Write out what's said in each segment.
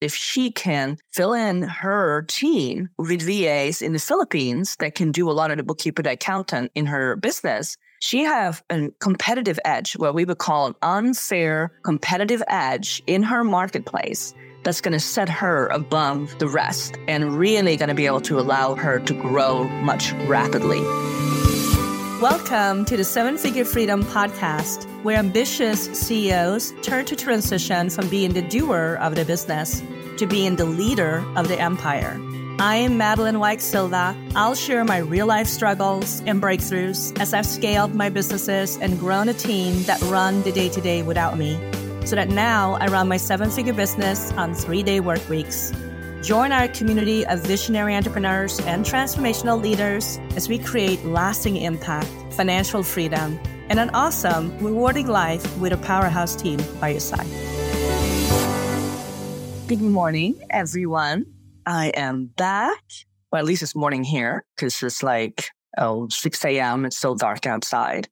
if she can fill in her team with VAs in the Philippines that can do a lot of the bookkeeper, the accountant in her business, she have a competitive edge, what we would call an unfair competitive edge in her marketplace that's going to set her above the rest and really going to be able to allow her to grow much rapidly. Welcome to the Seven Figure Freedom Podcast, where ambitious CEOs turn to transition from being the doer of the business to being the leader of the empire. I am Madeleine Wyke Silva. I'll share my real life struggles and breakthroughs as I've scaled my businesses and grown a team that run the day to day without me, so that now I run my seven figure business on three day work weeks. Join our community of visionary entrepreneurs and transformational leaders as we create lasting impact, financial freedom, and an awesome, rewarding life with a powerhouse team by your side. Good morning, everyone. I am back. Well, at least it's morning here because it's like, oh, 6 a.m. It's still dark outside.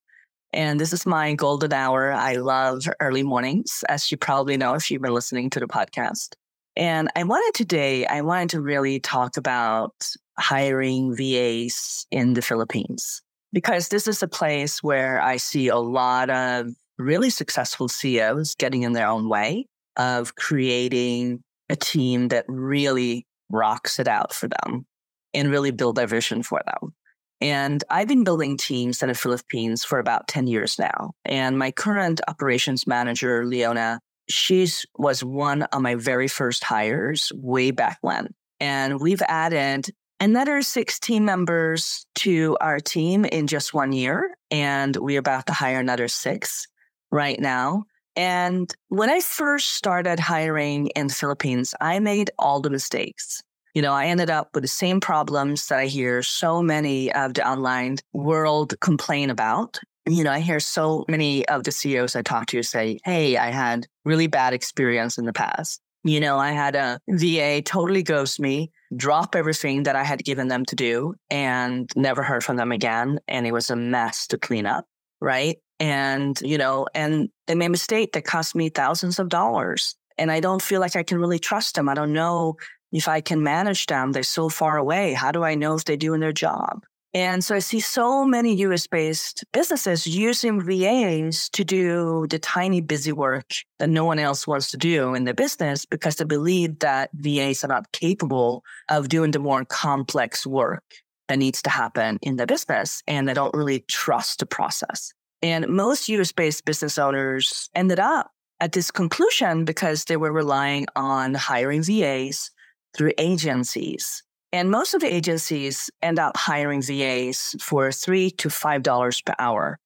And this is my golden hour. I love early mornings, as you probably know if you've been listening to the podcast. And I wanted today, I wanted to really talk about hiring VAs in the Philippines because this is a place where I see a lot of really successful CEOs getting in their own way of creating a team that really rocks it out for them and really build their vision for them. And I've been building teams in the Philippines for about 10 years now. And my current operations manager, Leona, she was one of my very first hires way back when. And we've added another six team members to our team in just one year. And we're about to hire another six right now. And when I first started hiring in the Philippines, I made all the mistakes. You know, I ended up with the same problems that I hear so many of the online world complain about you know, I hear so many of the CEOs I talk to say, Hey, I had really bad experience in the past. You know, I had a VA totally ghost me, drop everything that I had given them to do and never heard from them again. And it was a mess to clean up. Right. And, you know, and they made a mistake that cost me thousands of dollars. And I don't feel like I can really trust them. I don't know if I can manage them. They're so far away. How do I know if they're doing their job? And so I see so many US based businesses using VAs to do the tiny busy work that no one else wants to do in their business because they believe that VAs are not capable of doing the more complex work that needs to happen in the business. And they don't really trust the process. And most US based business owners ended up at this conclusion because they were relying on hiring VAs through agencies and most of the agencies end up hiring VAs for three to five dollars per hour,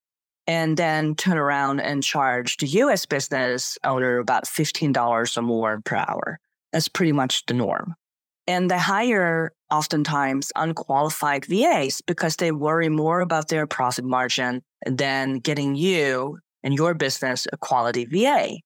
and then turn around and charge the US business owner about $15 or more per hour. That's pretty much the norm. And they hire oftentimes unqualified VAs because they worry more about their profit margin than getting you and your business a quality VA.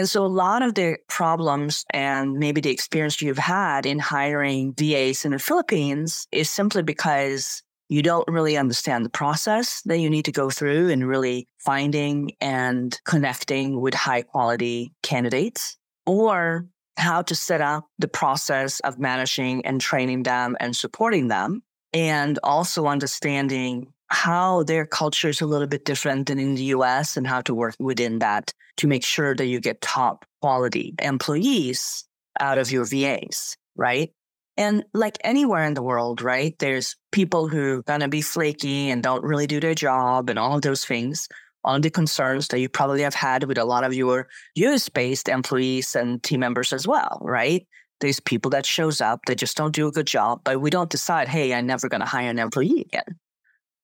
And so a lot of the problems and maybe the experience you've had in hiring VAs in the Philippines is simply because you don't really understand the process that you need to go through in really finding and connecting with high quality candidates or how to set up the process of managing and training them and supporting them and also understanding how their culture is a little bit different than in the US and how to work within that to make sure that you get top quality employees out of your VAs, right? And like anywhere in the world, right? There's people who are going to be flaky and don't really do their job and all of those things. All the concerns that you probably have had with a lot of your US based employees and team members as well, right? There's people that shows up, they just don't do a good job, but we don't decide, hey, I'm never going to hire an employee again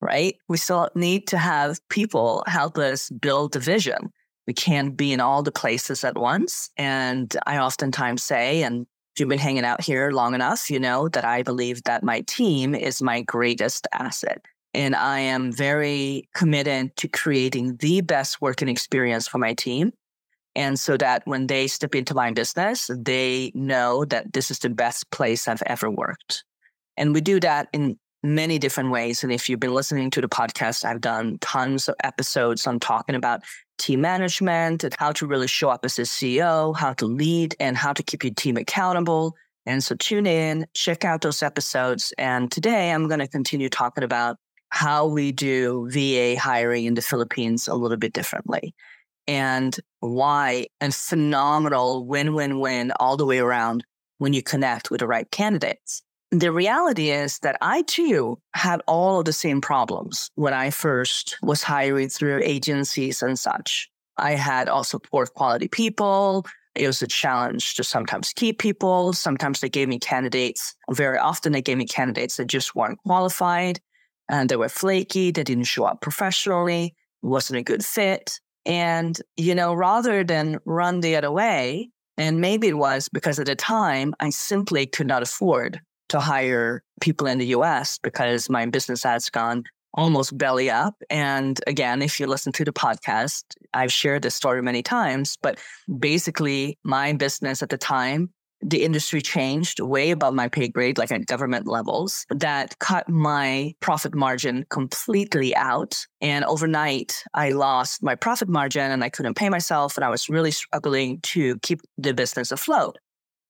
right? We still need to have people help us build the vision. We can't be in all the places at once. And I oftentimes say, and you've been hanging out here long enough, you know that I believe that my team is my greatest asset. And I am very committed to creating the best working experience for my team. And so that when they step into my business, they know that this is the best place I've ever worked. And we do that in many different ways. And if you've been listening to the podcast, I've done tons of episodes on talking about team management and how to really show up as a CEO, how to lead, and how to keep your team accountable. And so tune in, check out those episodes. And today I'm going to continue talking about how we do VA hiring in the Philippines a little bit differently and why and phenomenal win win win all the way around when you connect with the right candidates. The reality is that I too had all of the same problems when I first was hiring through agencies and such. I had also poor quality people. It was a challenge to sometimes keep people. Sometimes they gave me candidates. Very often they gave me candidates that just weren't qualified and they were flaky. They didn't show up professionally. Wasn't a good fit. And, you know, rather than run the other way, and maybe it was because at the time I simply could not afford to hire people in the US because my business has gone almost belly up. And again, if you listen to the podcast, I've shared this story many times, but basically my business at the time the industry changed way above my pay grade, like at government levels, that cut my profit margin completely out. And overnight, I lost my profit margin and I couldn't pay myself. And I was really struggling to keep the business afloat.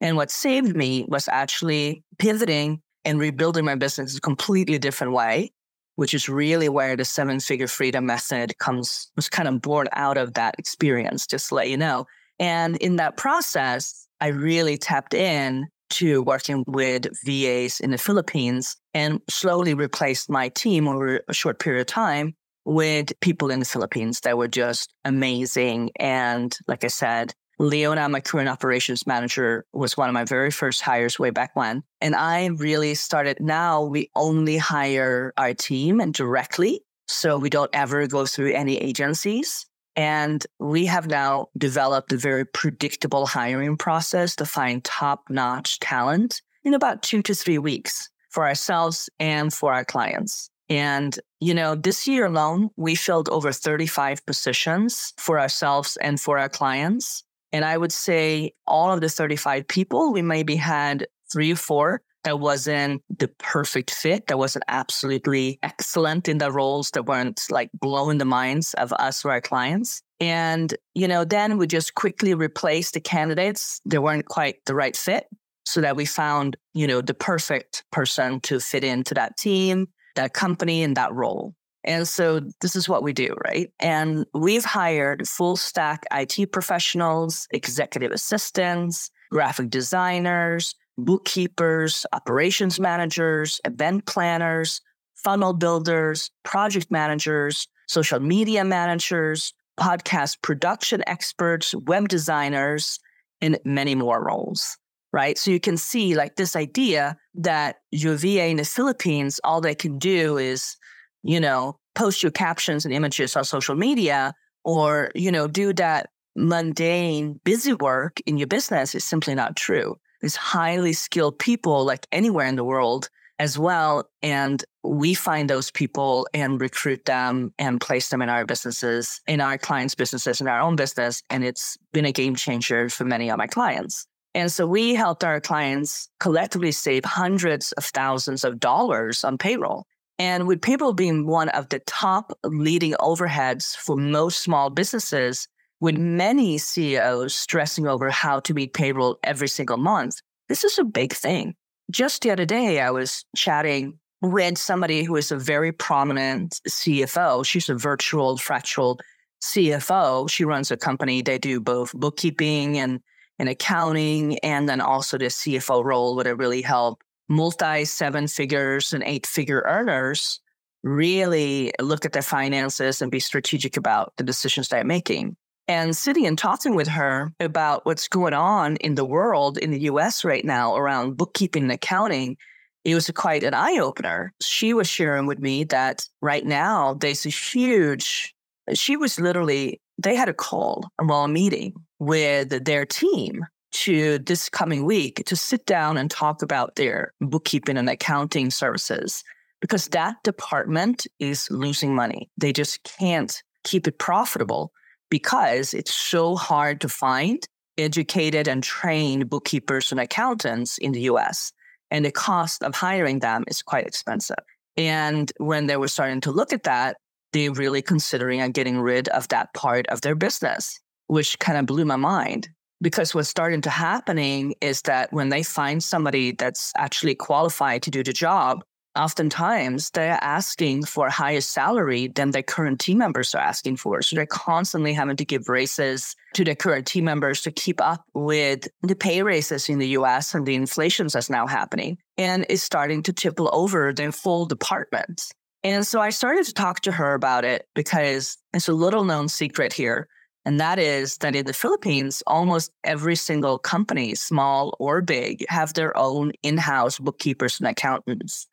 And what saved me was actually pivoting and rebuilding my business in a completely different way, which is really where the seven figure freedom method comes, was kind of born out of that experience, just to let you know. And in that process, I really tapped in to working with VAs in the Philippines and slowly replaced my team over a short period of time with people in the Philippines that were just amazing. And like I said, Leona, my current operations manager, was one of my very first hires way back when. And I really started now, we only hire our team and directly. So we don't ever go through any agencies. And we have now developed a very predictable hiring process to find top notch talent in about two to three weeks for ourselves and for our clients. And, you know, this year alone, we filled over 35 positions for ourselves and for our clients. And I would say all of the 35 people, we maybe had three or four that wasn't the perfect fit, that wasn't absolutely excellent in the roles that weren't like blowing the minds of us or our clients. And, you know, then we just quickly replaced the candidates. They weren't quite the right fit so that we found, you know, the perfect person to fit into that team, that company, and that role. And so this is what we do, right? And we've hired full stack IT professionals, executive assistants, graphic designers, bookkeepers, operations managers, event planners, funnel builders, project managers, social media managers, podcast production experts, web designers, and many more roles. Right. So you can see like this idea that your VA in the Philippines, all they can do is, you know, post your captions and images on social media or, you know, do that mundane busy work in your business is simply not true these highly skilled people like anywhere in the world as well. And we find those people and recruit them and place them in our businesses, in our clients' businesses, in our own business. And it's been a game changer for many of my clients. And so we helped our clients collectively save hundreds of thousands of dollars on payroll. And with payroll being one of the top leading overheads for most small businesses, with many CEOs stressing over how to meet payroll every single month, this is a big thing. Just the other day, I was chatting with somebody who is a very prominent CFO. She's a virtual fractional CFO. She runs a company. They do both bookkeeping and, and accounting, and then also the CFO role, where they really help multi seven figures and eight figure earners really look at their finances and be strategic about the decisions they're making and sitting and talking with her about what's going on in the world in the US right now around bookkeeping and accounting, it was quite an eye opener. She was sharing with me that right now there's a huge, she was literally, they had a call, well, a meeting with their team to this coming week to sit down and talk about their bookkeeping and accounting services because that department is losing money. They just can't keep it profitable because it's so hard to find educated and trained bookkeepers and accountants in the US. And the cost of hiring them is quite expensive. And when they were starting to look at that, they're really considering and getting rid of that part of their business, which kind of blew my mind. Because what's starting to happening is that when they find somebody that's actually qualified to do the job, oftentimes they're asking for a higher salary than their current team members are asking for. So they're constantly having to give raises to their current team members to keep up with the pay raises in the US and the inflation that's now happening. And it's starting to tipple over their full departments. And so I started to talk to her about it because it's a little known secret here. And that is that in the Philippines, almost every single company, small or big, have their own in house bookkeepers and accountants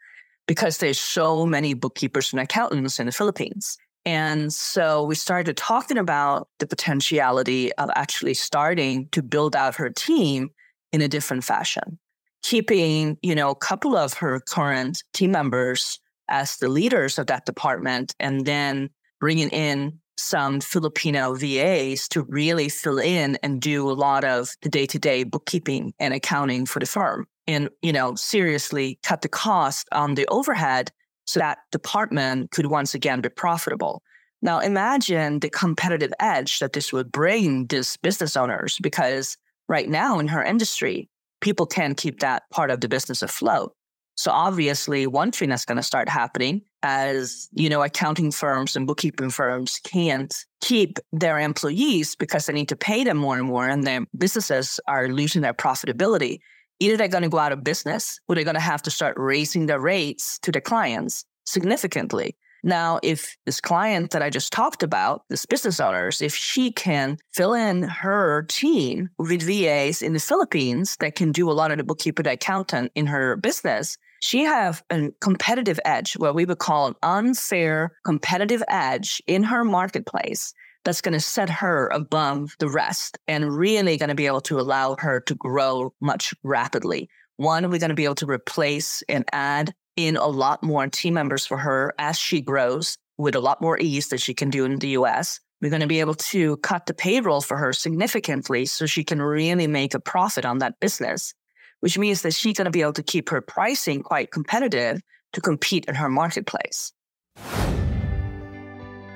because there's so many bookkeepers and accountants in the Philippines. And so we started talking about the potentiality of actually starting to build out her team in a different fashion, keeping, you know, a couple of her current team members as the leaders of that department and then bringing in some Filipino VAs to really fill in and do a lot of the day to day bookkeeping and accounting for the firm and, you know, seriously cut the cost on the overhead so that department could once again be profitable. Now, imagine the competitive edge that this would bring these business owners because right now in her industry, people can't keep that part of the business afloat. So obviously, one thing that's going to start happening as you know, accounting firms and bookkeeping firms can't keep their employees because they need to pay them more and more, and their businesses are losing their profitability. Either they're going to go out of business, or they're going to have to start raising their rates to their clients significantly. Now, if this client that I just talked about, this business owners, if she can fill in her team with VAs in the Philippines that can do a lot of the bookkeeper, the accountant in her business, she have a competitive edge, what we would call an unfair competitive edge in her marketplace that's going to set her above the rest and really going to be able to allow her to grow much rapidly. One, we're going to be able to replace and add in a lot more team members for her as she grows with a lot more ease that she can do in the US. We're going to be able to cut the payroll for her significantly so she can really make a profit on that business, which means that she's going to be able to keep her pricing quite competitive to compete in her marketplace.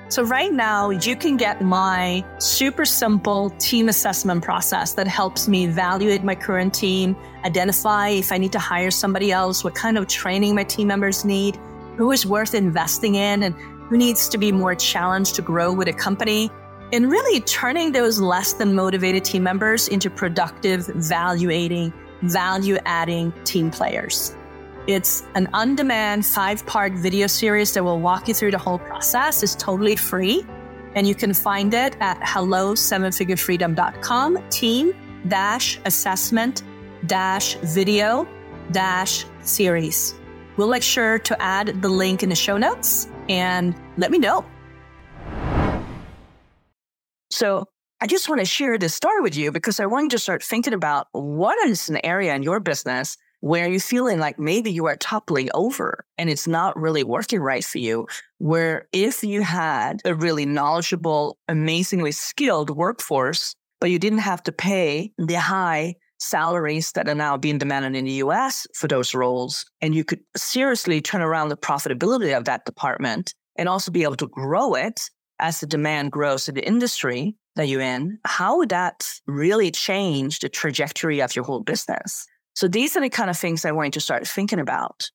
So, right now, you can get my super simple team assessment process that helps me evaluate my current team, identify if I need to hire somebody else, what kind of training my team members need, who is worth investing in, and who needs to be more challenged to grow with a company, and really turning those less than motivated team members into productive, value adding, value adding team players. It's an on demand five part video series that will walk you through the whole process. It's totally free. And you can find it at hello sevenfigurefreedom.com team dash assessment dash video dash series. We'll make sure to add the link in the show notes and let me know. So I just want to share this story with you because I want you to start thinking about what is an area in your business where you're feeling like maybe you are toppling over and it's not really working right for you. Where if you had a really knowledgeable, amazingly skilled workforce, but you didn't have to pay the high salaries that are now being demanded in the US for those roles, and you could seriously turn around the profitability of that department and also be able to grow it as the demand grows in the industry that you're in, how would that really change the trajectory of your whole business? So these are the kind of things I want you to start thinking about.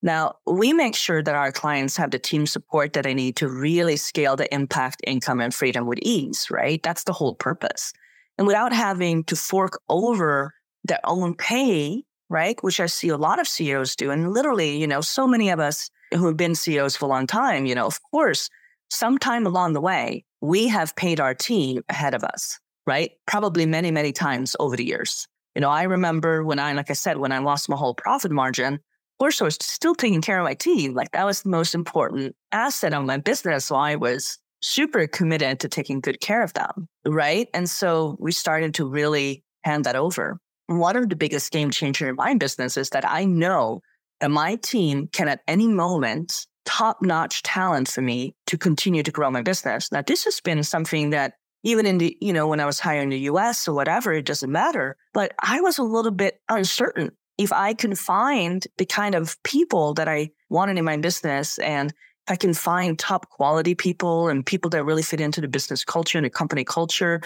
Now, we make sure that our clients have the team support that they need to really scale the impact, income, and freedom with ease, right? That's the whole purpose. And without having to fork over their own pay, right? Which I see a lot of CEOs do. And literally, you know, so many of us who have been CEOs for a long time, you know, of course, sometime along the way, we have paid our team ahead of us, right? Probably many, many times over the years. You know, I remember when I, like I said, when I lost my whole profit margin, of course, I was still taking care of my team. Like that was the most important asset of my business. So I was super committed to taking good care of them. Right. And so we started to really hand that over. One of the biggest game changer in my business is that I know that my team can at any moment top notch talent for me to continue to grow my business. Now, this has been something that even in the, you know, when I was hiring in the US or whatever, it doesn't matter. But I was a little bit uncertain if I can find the kind of people that I wanted in my business and if I can find top quality people and people that really fit into the business culture and the company culture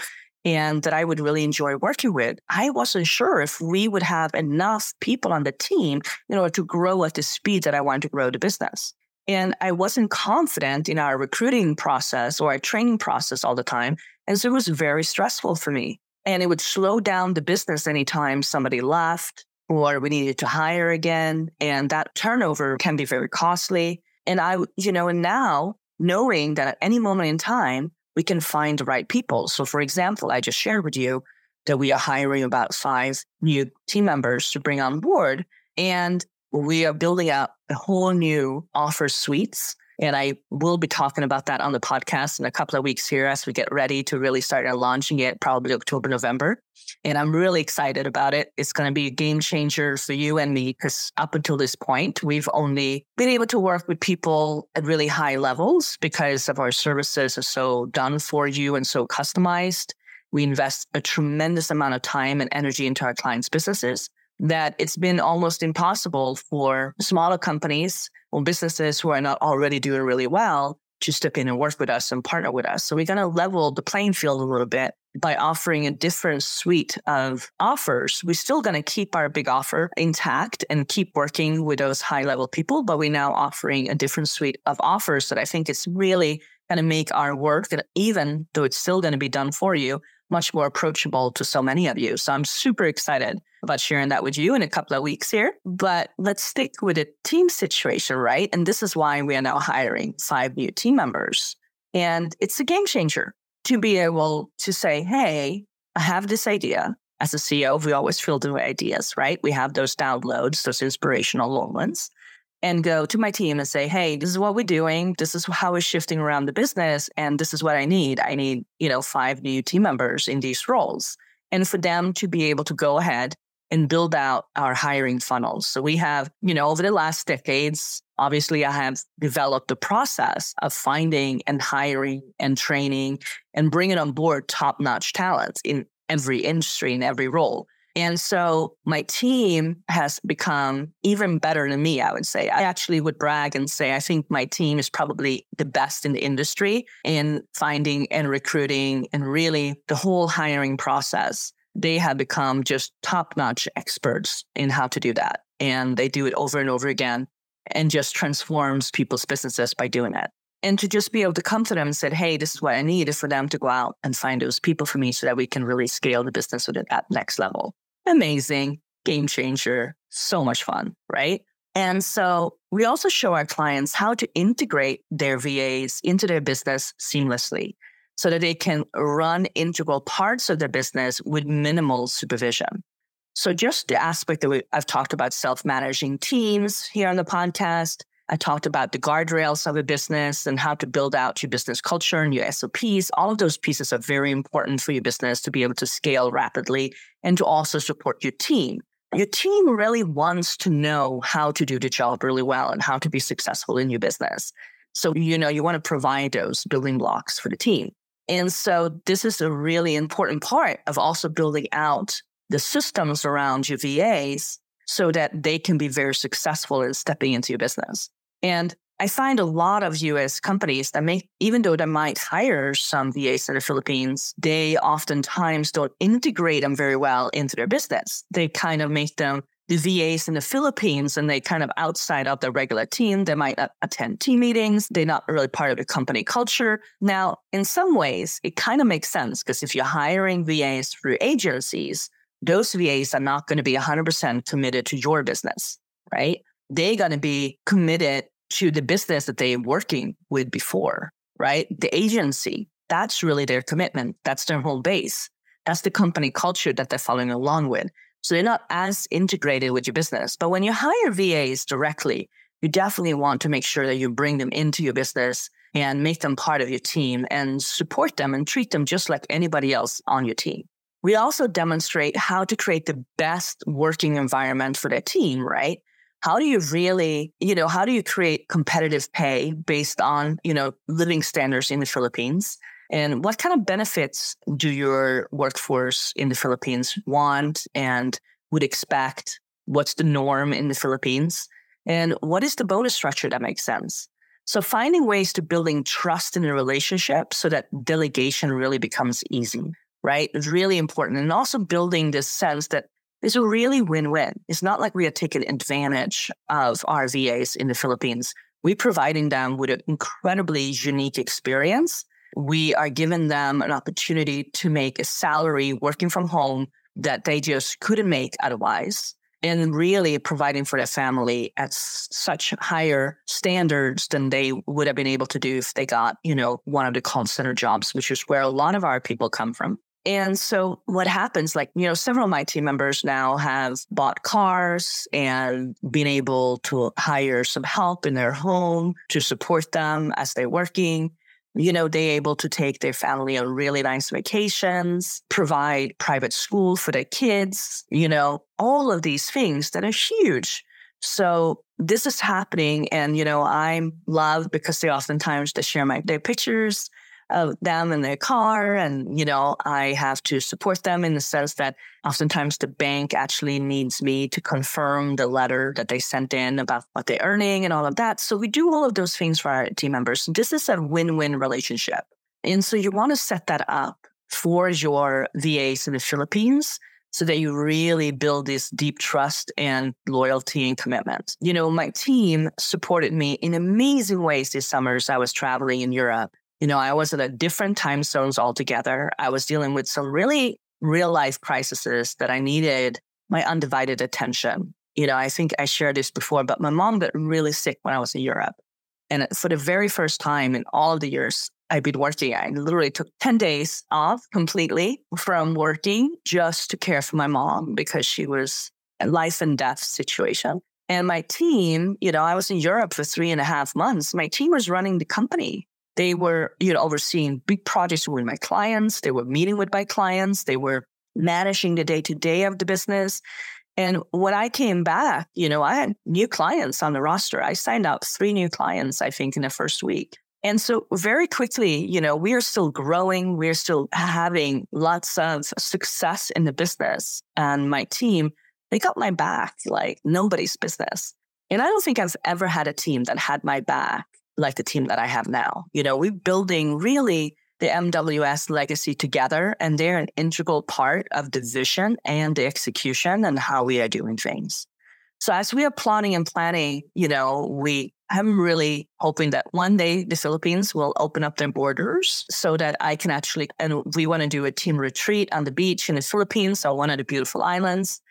and that I would really enjoy working with. I wasn't sure if we would have enough people on the team in order to grow at the speed that I wanted to grow the business. And I wasn't confident in our recruiting process or our training process all the time. And so it was very stressful for me. And it would slow down the business anytime somebody left or we needed to hire again. And that turnover can be very costly. And I, you know, and now knowing that at any moment in time, we can find the right people. So, for example, I just shared with you that we are hiring about five new team members to bring on board. And we are building out a whole new offer suites and I will be talking about that on the podcast in a couple of weeks here as we get ready to really start launching it, probably October, November. And I'm really excited about it. It's going to be a game changer for you and me because up until this point, we've only been able to work with people at really high levels because of our services are so done for you and so customized. We invest a tremendous amount of time and energy into our clients' businesses that it's been almost impossible for smaller companies or businesses who are not already doing really well to step in and work with us and partner with us. So we're going to level the playing field a little bit by offering a different suite of offers. We're still going to keep our big offer intact and keep working with those high level people, but we're now offering a different suite of offers that I think is really going to make our work that even though it's still going to be done for you, much more approachable to so many of you. So I'm super excited about sharing that with you in a couple of weeks here. But let's stick with the team situation, right? And this is why we are now hiring five new team members. And it's a game changer to be able to say, hey, I have this idea. As a CEO, we always feel new ideas, right? We have those downloads, those inspirational moments and go to my team and say, Hey, this is what we're doing. This is how we're shifting around the business. And this is what I need. I need, you know, five new team members in these roles. And for them to be able to go ahead and build out our hiring funnels. So we have, you know, over the last decades, obviously I have developed the process of finding and hiring and training and bringing on board top notch talents in every industry, in every role. And so my team has become even better than me, I would say. I actually would brag and say, I think my team is probably the best in the industry in finding and recruiting and really the whole hiring process. They have become just top notch experts in how to do that. And they do it over and over again and just transforms people's businesses by doing it. And to just be able to come to them and say, hey, this is what I need is for them to go out and find those people for me so that we can really scale the business to that next level. Amazing, game changer, so much fun, right? And so we also show our clients how to integrate their VAs into their business seamlessly so that they can run integral parts of their business with minimal supervision. So just the aspect that we, I've talked about self-managing teams here on the podcast, I talked about the guardrails of a business and how to build out your business culture and your SOPs. All of those pieces are very important for your business to be able to scale rapidly and to also support your team. Your team really wants to know how to do the job really well and how to be successful in your business. So, you know, you want to provide those building blocks for the team. And so this is a really important part of also building out the systems around your VAs so that they can be very successful in stepping into your business. And I find a lot of US companies that make, even though they might hire some VAs in the Philippines, they oftentimes don't integrate them very well into their business. They kind of make them the VAs in the Philippines and they kind of outside of the regular team. They might not attend team meetings. They're not really part of the company culture. Now, in some ways, it kind of makes sense because if you're hiring VAs through agencies, those VAs are not going to be 100% committed to your business, right? They're going to be committed to the business that they're working with before, right? The agency, that's really their commitment. That's their whole base. That's the company culture that they're following along with. So they're not as integrated with your business. But when you hire VAs directly, you definitely want to make sure that you bring them into your business and make them part of your team and support them and treat them just like anybody else on your team. We also demonstrate how to create the best working environment for their team, right? How do you really, you know, how do you create competitive pay based on, you know, living standards in the Philippines? And what kind of benefits do your workforce in the Philippines want and would expect? What's the norm in the Philippines? And what is the bonus structure that makes sense? So finding ways to building trust in a relationship so that delegation really becomes easy, right? It's really important. And also building this sense that it's a really win-win. It's not like we are taking advantage of our VAs in the Philippines. We're providing them with an incredibly unique experience. We are giving them an opportunity to make a salary working from home that they just couldn't make otherwise and really providing for their family at such higher standards than they would have been able to do if they got, you know, one of the call center jobs, which is where a lot of our people come from. And so what happens, like, you know, several of my team members now have bought cars and been able to hire some help in their home to support them as they're working you know, they're able to take their family on really nice vacations, provide private school for their kids, you know, all of these things that are huge. So this is happening. And, you know, I'm loved because they oftentimes they share my their pictures of them in their car. And, you know, I have to support them in the sense that oftentimes the bank actually needs me to confirm the letter that they sent in about what they're earning and all of that. So we do all of those things for our team members. This is a win win relationship. And so you want to set that up for your VAs in the Philippines so that you really build this deep trust and loyalty and commitment. You know, my team supported me in amazing ways this summer as I was traveling in Europe. You know, I was at a different time zones altogether. I was dealing with some really real life crises that I needed my undivided attention. You know, I think I shared this before, but my mom got really sick when I was in Europe. And for the very first time in all the years I've been working, I literally took 10 days off completely from working just to care for my mom because she was a life and death situation. And my team, you know, I was in Europe for three and a half months. My team was running the company. They were, you know, overseeing big projects with my clients. They were meeting with my clients. They were managing the day to day of the business. And when I came back, you know, I had new clients on the roster. I signed up three new clients, I think, in the first week. And so very quickly, you know, we are still growing. We're still having lots of success in the business. And my team, they got my back like nobody's business. And I don't think I've ever had a team that had my back like the team that I have now. You know, we're building really the MWS legacy together, and they're an integral part of the vision and the execution and how we are doing things. So as we are plotting and planning, you know, we I'm really hoping that one day the Philippines will open up their borders so that I can actually, and we want to do a team retreat on the beach in the Philippines, so one of the beautiful islands.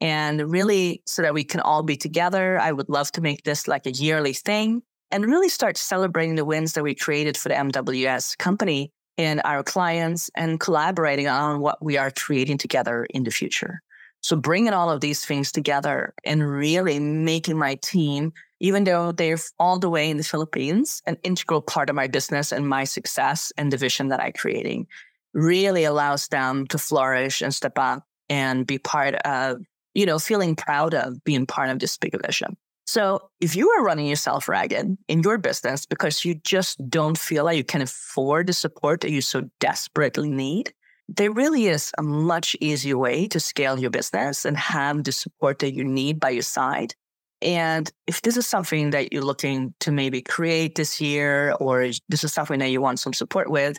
And really, so that we can all be together. I would love to make this like a yearly thing and really start celebrating the wins that we created for the MWS company and our clients and collaborating on what we are creating together in the future. So bringing all of these things together and really making my team, even though they're all the way in the Philippines, an integral part of my business and my success and the vision that I'm creating really allows them to flourish and step up and be part of, you know, feeling proud of being part of this bigger vision. So if you are running yourself ragged in your business because you just don't feel like you can afford the support that you so desperately need, there really is a much easier way to scale your business and have the support that you need by your side. And if this is something that you're looking to maybe create this year, or this is something that you want some support with,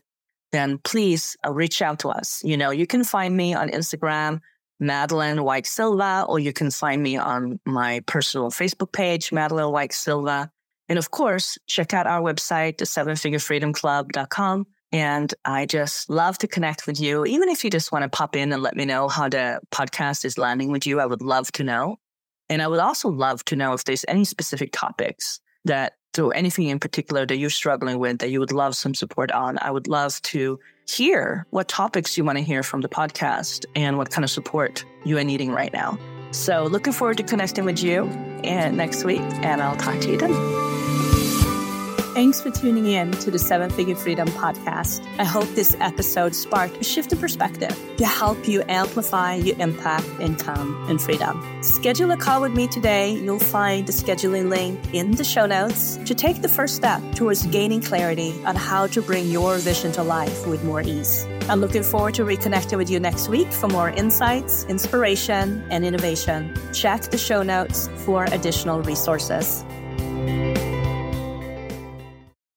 then please uh, reach out to us. You know, you can find me on Instagram Madeleine Wyke Silva, or you can find me on my personal Facebook page, Madeleine Wyke Silva. And of course, check out our website, the seven figure freedom club.com. And I just love to connect with you. Even if you just want to pop in and let me know how the podcast is landing with you, I would love to know. And I would also love to know if there's any specific topics that or anything in particular that you're struggling with that you would love some support on. I would love to hear what topics you want to hear from the podcast and what kind of support you are needing right now. So, looking forward to connecting with you and next week, and I'll talk to you then. Thanks for tuning in to the Seven Figure Freedom podcast. I hope this episode sparked a shift in perspective to help you amplify your impact, income, and freedom. Schedule a call with me today. You'll find the scheduling link in the show notes to take the first step towards gaining clarity on how to bring your vision to life with more ease. I'm looking forward to reconnecting with you next week for more insights, inspiration, and innovation. Check the show notes for additional resources.